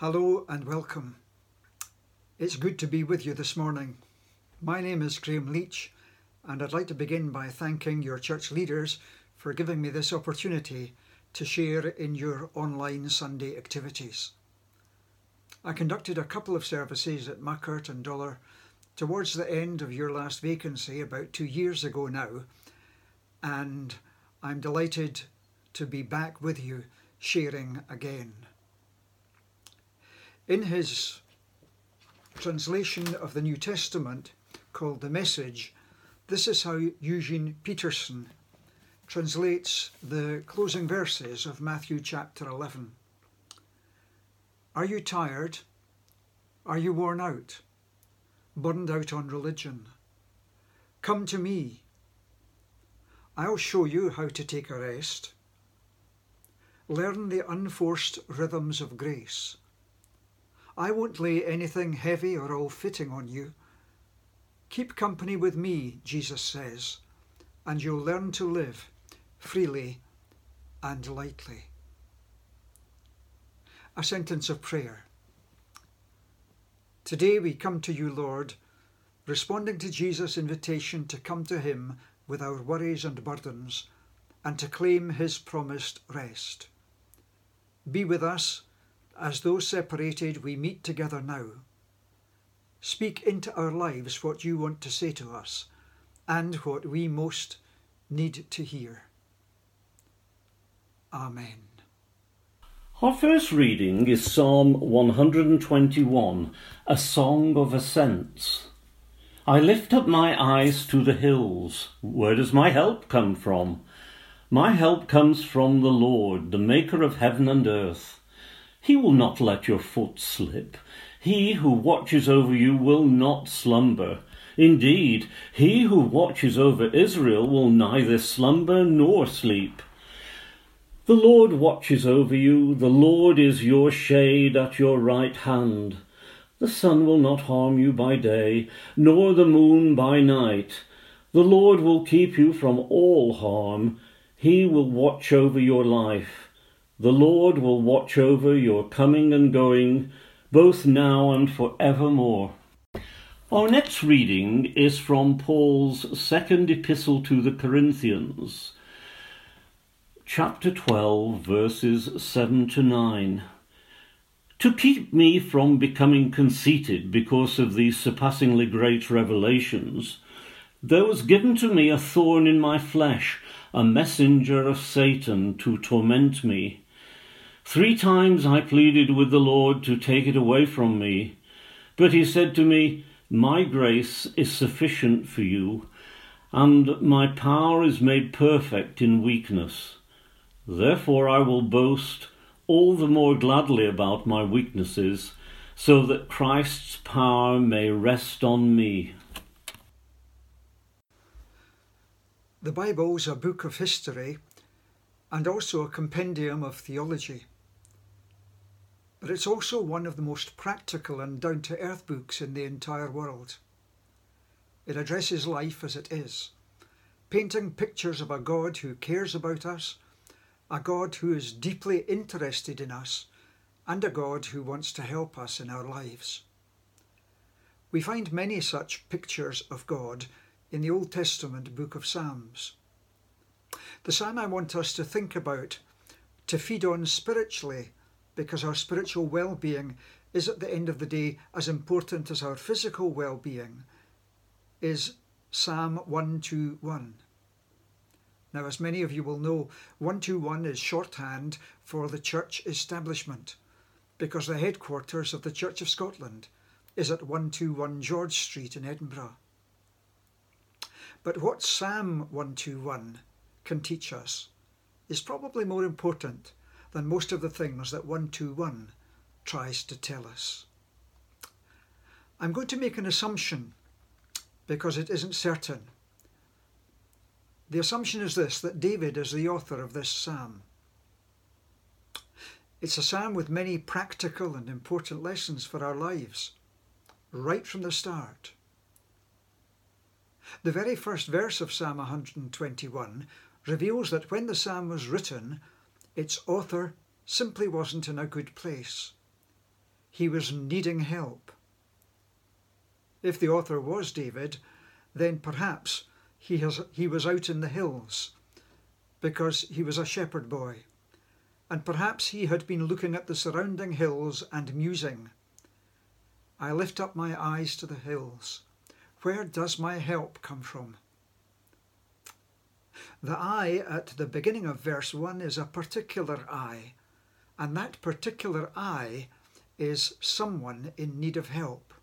Hello and welcome. It's good to be with you this morning. My name is Graham Leach, and I'd like to begin by thanking your church leaders for giving me this opportunity to share in your online Sunday activities. I conducted a couple of services at Muckhart and Dollar towards the end of your last vacancy about two years ago now, and I'm delighted to be back with you sharing again. In his translation of the New Testament called The Message, this is how Eugene Peterson translates the closing verses of Matthew chapter 11. Are you tired? Are you worn out? Burned out on religion? Come to me. I'll show you how to take a rest. Learn the unforced rhythms of grace. I won't lay anything heavy or ill fitting on you. Keep company with me, Jesus says, and you'll learn to live freely and lightly. A sentence of prayer. Today we come to you, Lord, responding to Jesus' invitation to come to Him with our worries and burdens and to claim His promised rest. Be with us as though separated we meet together now. Speak into our lives what you want to say to us and what we most need to hear. Amen. Our first reading is Psalm 121, a song of ascents. I lift up my eyes to the hills. Where does my help come from? My help comes from the Lord, the maker of heaven and earth. He will not let your foot slip. He who watches over you will not slumber. Indeed, he who watches over Israel will neither slumber nor sleep. The Lord watches over you, the Lord is your shade at your right hand. The sun will not harm you by day, nor the moon by night. The Lord will keep you from all harm. He will watch over your life. The Lord will watch over your coming and going, both now and for evermore. Our next reading is from Paul's second epistle to the Corinthians, chapter 12, verses 7 to 9. To keep me from becoming conceited because of these surpassingly great revelations, there was given to me a thorn in my flesh a messenger of Satan to torment me. Three times I pleaded with the Lord to take it away from me, but he said to me, My grace is sufficient for you, and my power is made perfect in weakness. Therefore I will boast all the more gladly about my weaknesses, so that Christ's power may rest on me. The Bible is a book of history and also a compendium of theology. But it's also one of the most practical and down to earth books in the entire world. It addresses life as it is, painting pictures of a God who cares about us, a God who is deeply interested in us, and a God who wants to help us in our lives. We find many such pictures of God in the Old Testament book of Psalms. The psalm I want us to think about, to feed on spiritually, because our spiritual well being is at the end of the day as important as our physical well being, is Psalm 121. Now, as many of you will know, 121 is shorthand for the church establishment, because the headquarters of the Church of Scotland is at 121 George Street in Edinburgh. But what Psalm 121 can teach us is probably more important than most of the things that 121 tries to tell us. I'm going to make an assumption because it isn't certain. The assumption is this that David is the author of this psalm. It's a psalm with many practical and important lessons for our lives, right from the start. The very first verse of Psalm 121 reveals that when the psalm was written, its author simply wasn't in a good place. he was needing help. If the author was David, then perhaps he, has, he was out in the hills because he was a shepherd boy, and perhaps he had been looking at the surrounding hills and musing. I lift up my eyes to the hills. Where does my help come from? The I at the beginning of verse 1 is a particular I, and that particular I is someone in need of help.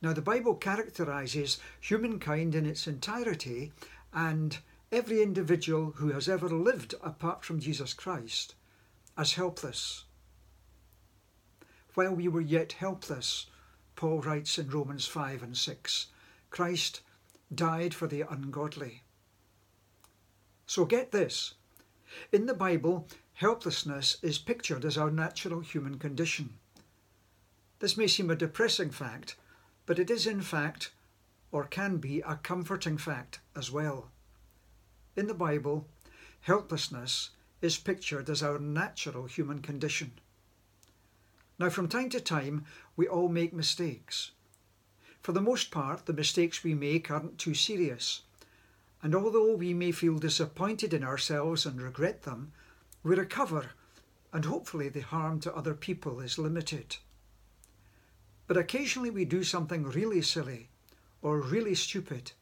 Now, the Bible characterises humankind in its entirety and every individual who has ever lived apart from Jesus Christ as helpless. While we were yet helpless, Paul writes in Romans 5 and 6, Christ died for the ungodly. So get this. In the Bible, helplessness is pictured as our natural human condition. This may seem a depressing fact, but it is in fact, or can be, a comforting fact as well. In the Bible, helplessness is pictured as our natural human condition. Now, from time to time, we all make mistakes. For the most part, the mistakes we make aren't too serious. And although we may feel disappointed in ourselves and regret them, we recover, and hopefully the harm to other people is limited. But occasionally we do something really silly or really stupid,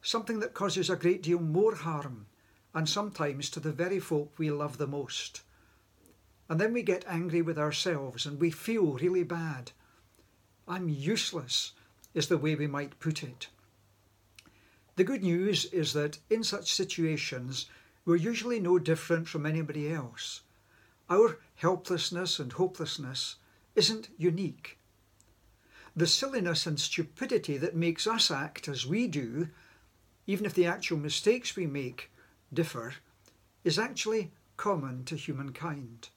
something that causes a great deal more harm, and sometimes to the very folk we love the most. And then we get angry with ourselves and we feel really bad. I'm useless, is the way we might put it. The good news is that in such situations, we're usually no different from anybody else. Our helplessness and hopelessness isn't unique. The silliness and stupidity that makes us act as we do, even if the actual mistakes we make differ, is actually common to humankind.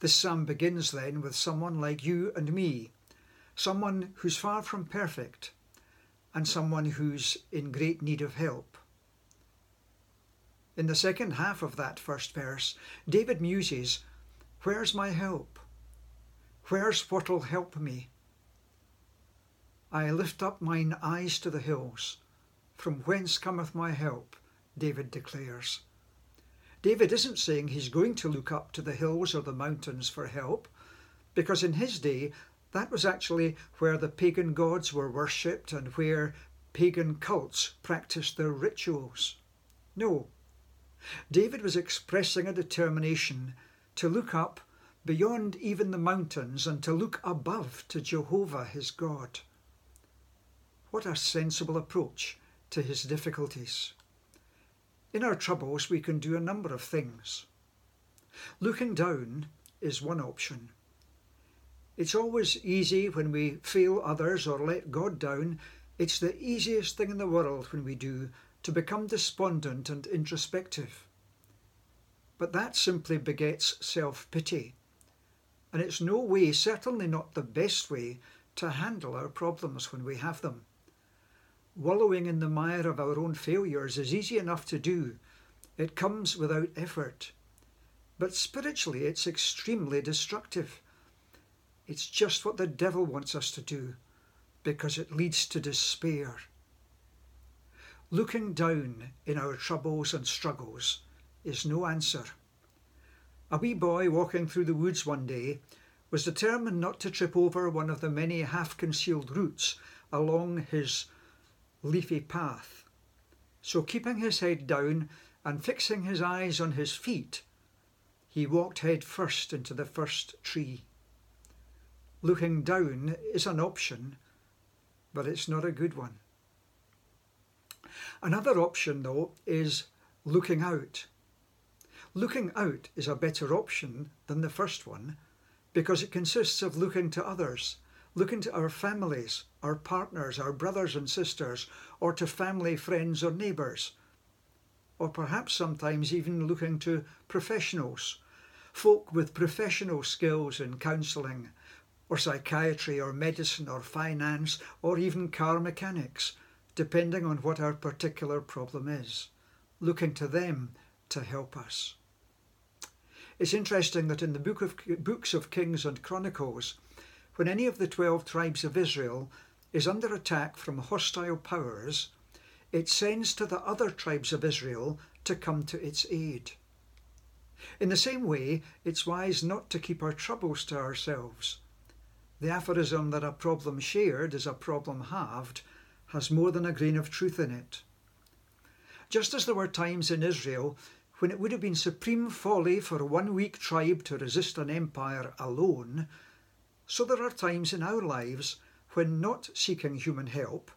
This psalm begins then with someone like you and me, someone who's far from perfect, and someone who's in great need of help. In the second half of that first verse, David muses, Where's my help? Where's what'll help me? I lift up mine eyes to the hills. From whence cometh my help? David declares. David isn't saying he's going to look up to the hills or the mountains for help, because in his day that was actually where the pagan gods were worshipped and where pagan cults practiced their rituals. No. David was expressing a determination to look up beyond even the mountains and to look above to Jehovah his God. What a sensible approach to his difficulties. In our troubles, we can do a number of things. Looking down is one option. It's always easy when we fail others or let God down. It's the easiest thing in the world when we do to become despondent and introspective. But that simply begets self pity and it's no way, certainly not the best way, to handle our problems when we have them. Wallowing in the mire of our own failures is easy enough to do, it comes without effort. But spiritually, it's extremely destructive. It's just what the devil wants us to do, because it leads to despair. Looking down in our troubles and struggles is no answer. A wee boy walking through the woods one day was determined not to trip over one of the many half concealed roots along his leafy path. So, keeping his head down and fixing his eyes on his feet, he walked head first into the first tree. Looking down is an option, but it's not a good one. Another option, though, is looking out. Looking out is a better option than the first one because it consists of looking to others, looking to our families, our partners, our brothers and sisters, or to family, friends, or neighbours. Or perhaps sometimes even looking to professionals, folk with professional skills in counselling, or psychiatry, or medicine, or finance, or even car mechanics, depending on what our particular problem is. Looking to them to help us. It's interesting that in the book of, books of Kings and Chronicles, when any of the 12 tribes of Israel is under attack from hostile powers, it sends to the other tribes of Israel to come to its aid. In the same way, it's wise not to keep our troubles to ourselves. The aphorism that a problem shared is a problem halved has more than a grain of truth in it. Just as there were times in Israel when it would have been supreme folly for one weak tribe to resist an empire alone, so there are times in our lives when not seeking human help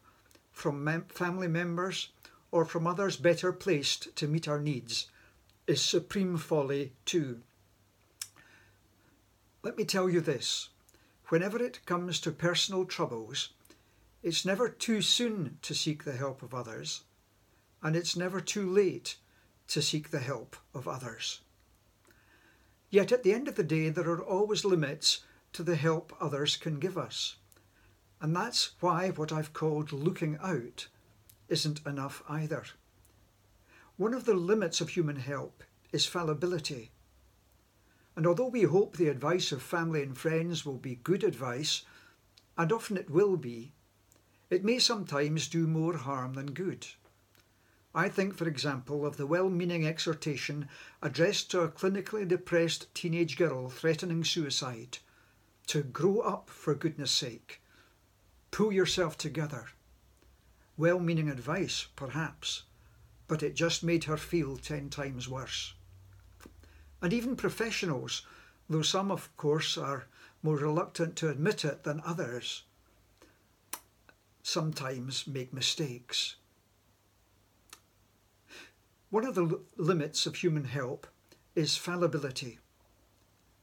from mem- family members or from others better placed to meet our needs is supreme folly too. Let me tell you this whenever it comes to personal troubles, it's never too soon to seek the help of others, and it's never too late to seek the help of others. Yet at the end of the day, there are always limits to the help others can give us. And that's why what I've called looking out isn't enough either. One of the limits of human help is fallibility. And although we hope the advice of family and friends will be good advice, and often it will be, it may sometimes do more harm than good. I think, for example, of the well meaning exhortation addressed to a clinically depressed teenage girl threatening suicide to grow up for goodness sake, pull yourself together. Well meaning advice, perhaps, but it just made her feel ten times worse. And even professionals, though some, of course, are more reluctant to admit it than others, sometimes make mistakes. One of the limits of human help is fallibility.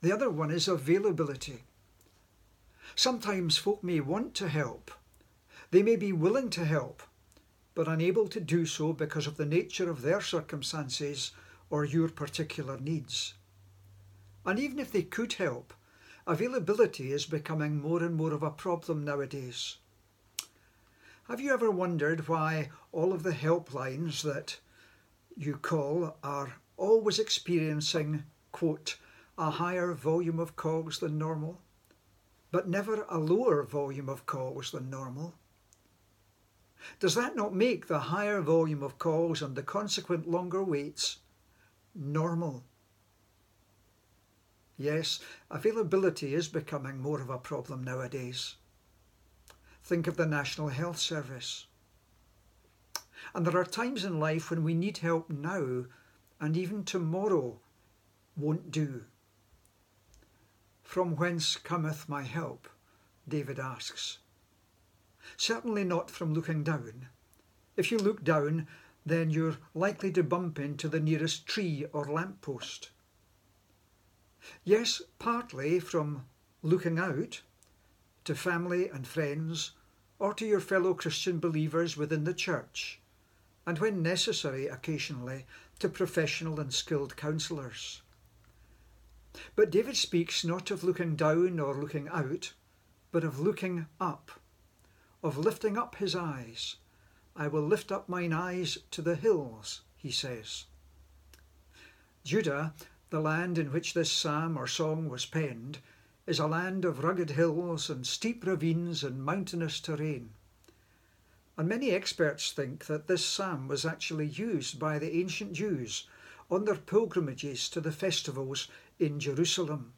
The other one is availability. Sometimes folk may want to help. They may be willing to help, but unable to do so because of the nature of their circumstances or your particular needs. And even if they could help, availability is becoming more and more of a problem nowadays. Have you ever wondered why all of the helplines that you call are always experiencing, quote, a higher volume of calls than normal, but never a lower volume of calls than normal? Does that not make the higher volume of calls and the consequent longer waits normal? Yes, availability is becoming more of a problem nowadays. Think of the National Health Service. And there are times in life when we need help now and even tomorrow won't do. From whence cometh my help? David asks. Certainly not from looking down. If you look down, then you're likely to bump into the nearest tree or lamp post. Yes, partly from looking out to family and friends or to your fellow Christian believers within the church and when necessary occasionally to professional and skilled counsellors. But David speaks not of looking down or looking out, but of looking up, of lifting up his eyes. I will lift up mine eyes to the hills, he says. Judah, the land in which this psalm or song was penned, is a land of rugged hills and steep ravines and mountainous terrain. And many experts think that this psalm was actually used by the ancient Jews on their pilgrimages to the festivals in Jerusalem.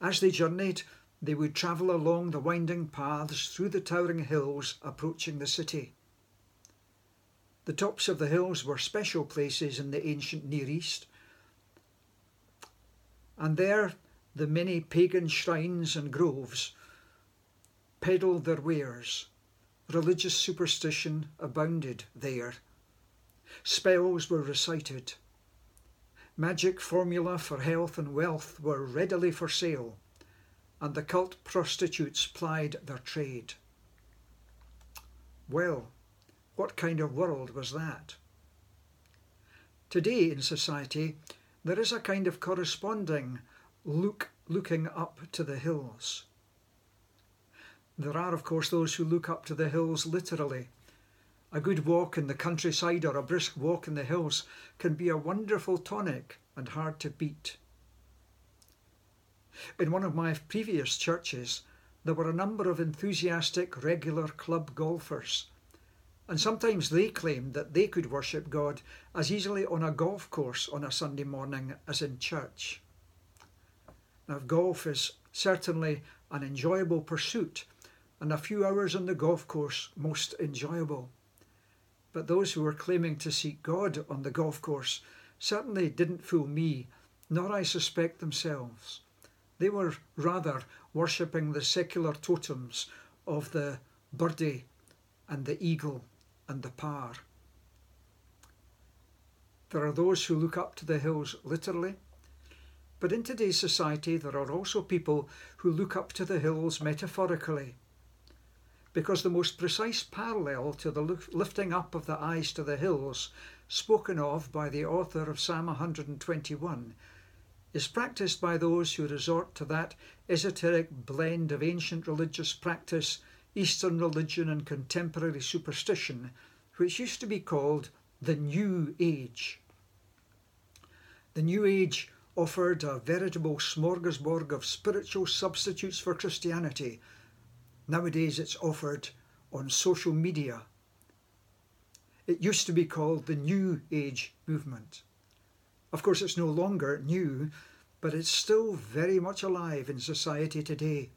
As they journeyed, they would travel along the winding paths through the towering hills approaching the city. The tops of the hills were special places in the ancient Near East, and there the many pagan shrines and groves peddled their wares. Religious superstition abounded there. Spells were recited. Magic formula for health and wealth were readily for sale, and the cult prostitutes plied their trade. Well, what kind of world was that? Today in society, there is a kind of corresponding look looking up to the hills. There are, of course, those who look up to the hills literally, A good walk in the countryside or a brisk walk in the hills can be a wonderful tonic and hard to beat. In one of my previous churches, there were a number of enthusiastic regular club golfers, and sometimes they claimed that they could worship God as easily on a golf course on a Sunday morning as in church. Now, golf is certainly an enjoyable pursuit, and a few hours on the golf course most enjoyable. But those who were claiming to seek God on the golf course certainly didn't fool me, nor I suspect themselves. They were rather worshipping the secular totems of the birdie and the eagle and the par. There are those who look up to the hills literally, but in today's society there are also people who look up to the hills metaphorically because the most precise parallel to the lifting up of the eyes to the hills spoken of by the author of Psalm 121 is practiced by those who resort to that esoteric blend of ancient religious practice, Eastern religion, and contemporary superstition, which used to be called the New Age. The New Age offered a veritable smorgasbord of spiritual substitutes for Christianity Nowadays it's offered on social media. It used to be called the New Age movement. Of course, it's no longer new, but it's still very much alive in society today.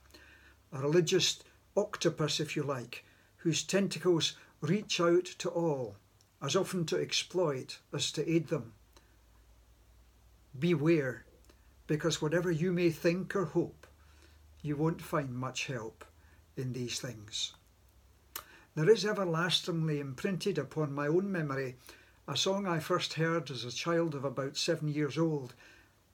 A religious octopus, if you like, whose tentacles reach out to all, as often to exploit as to aid them. Beware, because whatever you may think or hope, you won't find much help in these things. There is everlastingly imprinted upon my own memory a song I first heard as a child of about seven years old.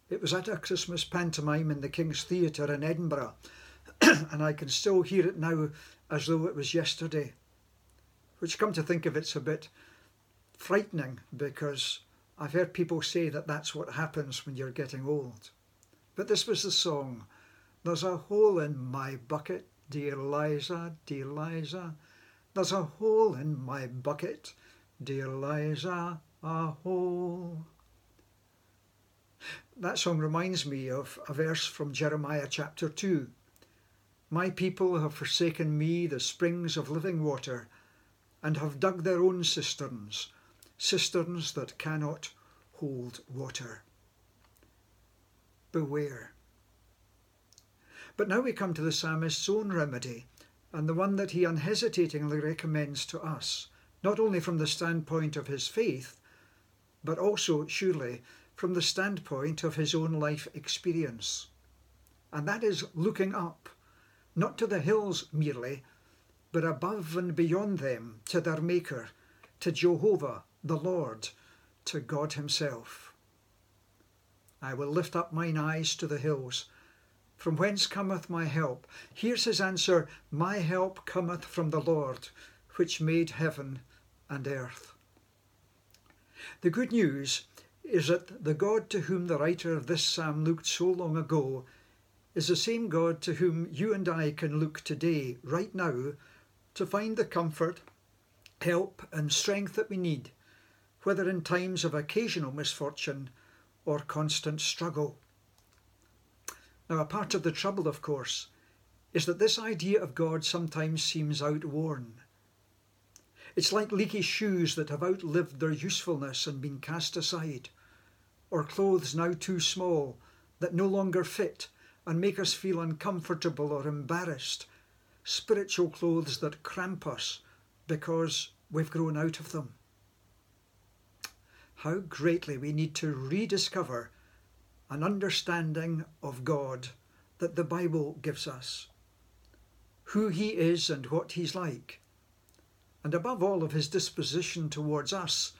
It was at a Christmas pantomime in the King's Theatre in Edinburgh, and I can still hear it now as though it was yesterday. Which, come to think of it's a bit frightening because I've heard people say that that's what happens when you're getting old. But this was the song There's a hole in my bucket Dear Liza, dear Liza, there's a hole in my bucket. Dear Liza, a hole. That song reminds me of a verse from Jeremiah chapter 2. My people have forsaken me, the springs of living water, and have dug their own cisterns, cisterns that cannot hold water. Beware. But now we come to the psalmist's own remedy, and the one that he unhesitatingly recommends to us, not only from the standpoint of his faith, but also, surely, from the standpoint of his own life experience. And that is looking up, not to the hills merely, but above and beyond them to their Maker, to Jehovah, the Lord, to God Himself. I will lift up mine eyes to the hills. From whence cometh my help? Here's his answer My help cometh from the Lord, which made heaven and earth. The good news is that the God to whom the writer of this psalm looked so long ago is the same God to whom you and I can look today, right now, to find the comfort, help, and strength that we need, whether in times of occasional misfortune or constant struggle. Now, a part of the trouble, of course, is that this idea of God sometimes seems outworn. It's like leaky shoes that have outlived their usefulness and been cast aside, or clothes now too small that no longer fit and make us feel uncomfortable or embarrassed, spiritual clothes that cramp us because we've grown out of them. How greatly we need to rediscover an understanding of God that the Bible gives us, who He is and what He's like, and above all of His disposition towards us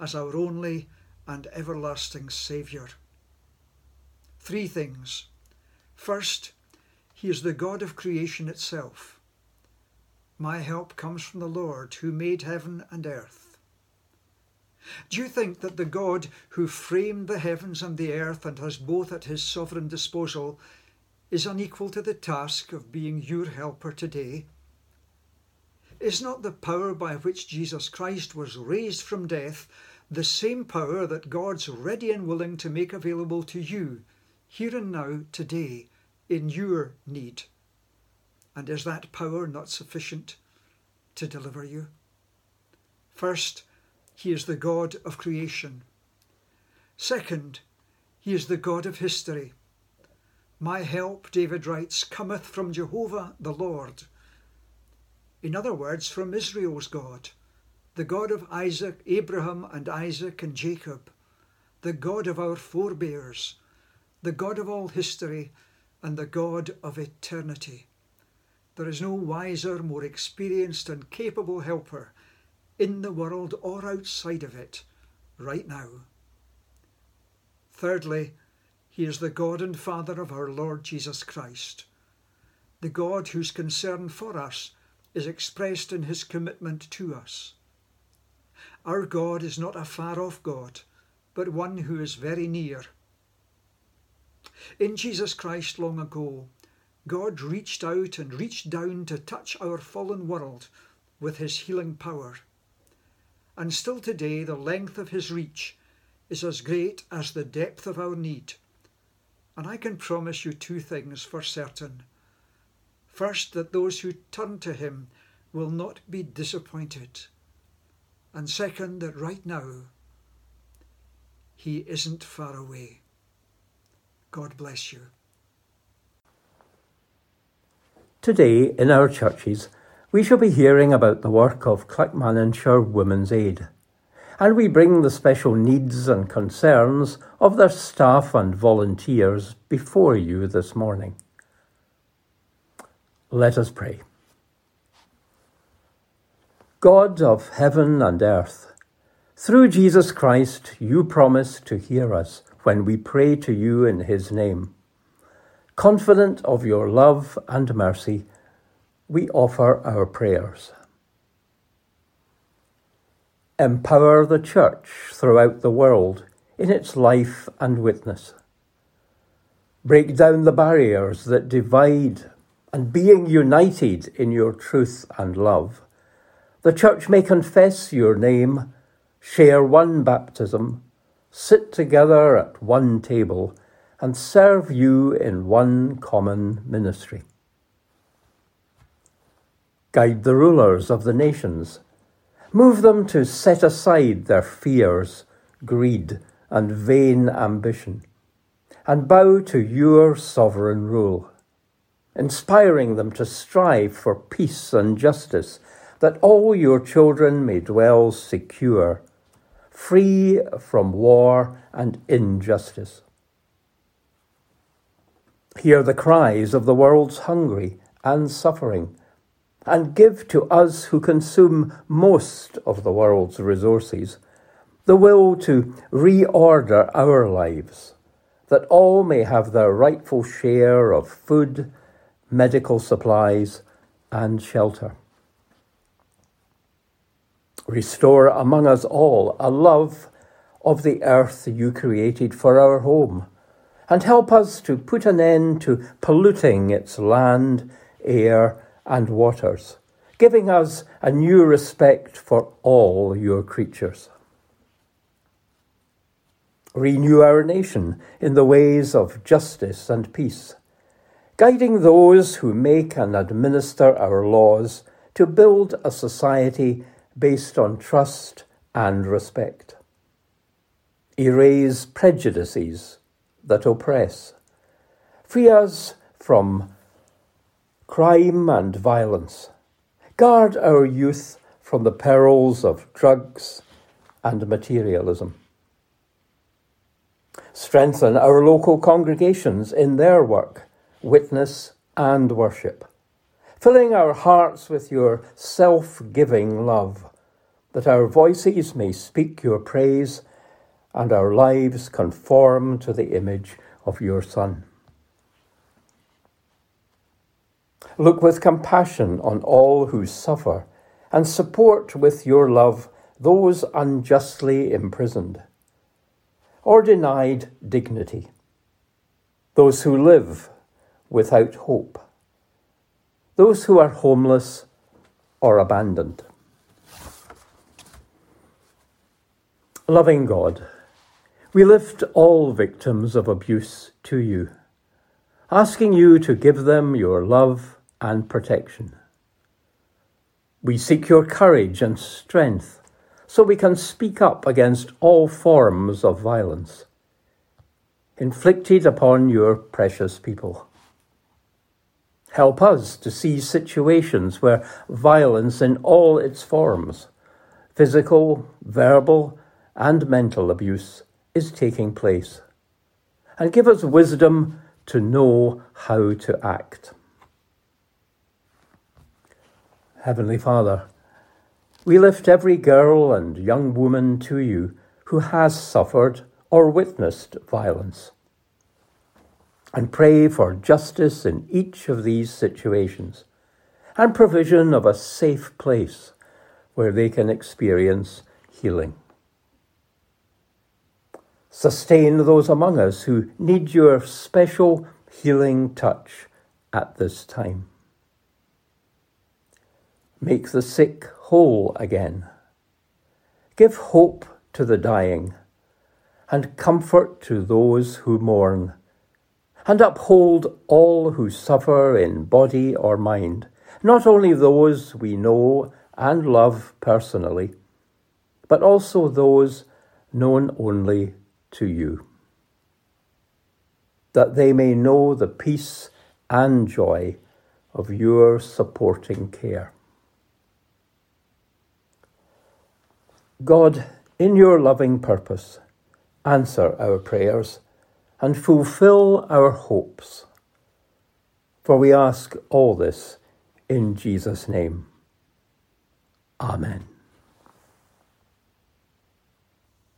as our only and everlasting Saviour. Three things. First, He is the God of creation itself. My help comes from the Lord who made heaven and earth. Do you think that the God who framed the heavens and the earth and has both at his sovereign disposal is unequal to the task of being your helper today? Is not the power by which Jesus Christ was raised from death the same power that God's ready and willing to make available to you, here and now, today, in your need? And is that power not sufficient to deliver you? First, He is the God of creation. Second, He is the God of history. My help, David writes, cometh from Jehovah the Lord. In other words, from Israel's God, the God of Isaac, Abraham, and Isaac and Jacob, the God of our forebears, the God of all history, and the God of eternity. There is no wiser, more experienced, and capable helper in the world or outside of it right now. Thirdly, he is the God and Father of our Lord Jesus Christ, the God whose concern for us is expressed in his commitment to us. Our God is not a far off God, but one who is very near. In Jesus Christ long ago, God reached out and reached down to touch our fallen world with his healing power. And still today, the length of his reach is as great as the depth of our need. And I can promise you two things for certain. First, that those who turn to him will not be disappointed. And second, that right now, he isn't far away. God bless you. Today, in our churches, we shall be hearing about the work of Clackmannanshire Women's Aid and we bring the special needs and concerns of their staff and volunteers before you this morning. Let us pray. God of heaven and earth, through Jesus Christ, you promise to hear us when we pray to you in his name. Confident of your love and mercy, we offer our prayers. Empower the Church throughout the world in its life and witness. Break down the barriers that divide, and being united in your truth and love, the Church may confess your name, share one baptism, sit together at one table, and serve you in one common ministry. Guide the rulers of the nations Move them to set aside their fears, greed, and vain ambition, and bow to your sovereign rule, inspiring them to strive for peace and justice, that all your children may dwell secure, free from war and injustice. Hear the cries of the world's hungry and suffering and give to us who consume most of the world's resources the will to reorder our lives, that all may have their rightful share of food, medical supplies, and shelter. Restore among us all a love of the earth you created for our home, and help us to put an end to polluting its land, air, and waters, giving us a new respect for all your creatures. Renew our nation in the ways of justice and peace, guiding those who make and administer our laws to build a society based on trust and respect. Erase prejudices that oppress. Free us from crime and violence. Guard our youth from the perils of drugs and materialism. Strengthen our local congregations in their work, witness, and worship, filling our hearts with your self giving love, that our voices may speak your praise and our lives conform to the image of your Son. Look with compassion on all who suffer, and support with your love those unjustly imprisoned or denied dignity, those who live without hope, those who are homeless or abandoned. Loving God, we lift all victims of abuse to you, asking you to give them your love and protection. We seek your courage and strength so we can speak up against all forms of violence inflicted upon your precious people. Help us to see situations where violence in all its forms, physical, verbal, and mental abuse, is taking place. And give us wisdom to know how to act. Heavenly Father, we lift every girl and young woman to you who has suffered or witnessed violence and pray for justice in each of these situations and provision of a safe place where they can experience healing. Sustain those among us who need your special healing touch at this time. Make the sick whole again. Give hope to the dying and comfort to those who mourn and uphold all who suffer in body or mind, not only those we know and love personally, but also those known only to you, that they may know the peace and joy of your supporting care. God, in your loving purpose, answer our prayers and fulfill our hopes. For we ask all this in Jesus' name. Amen.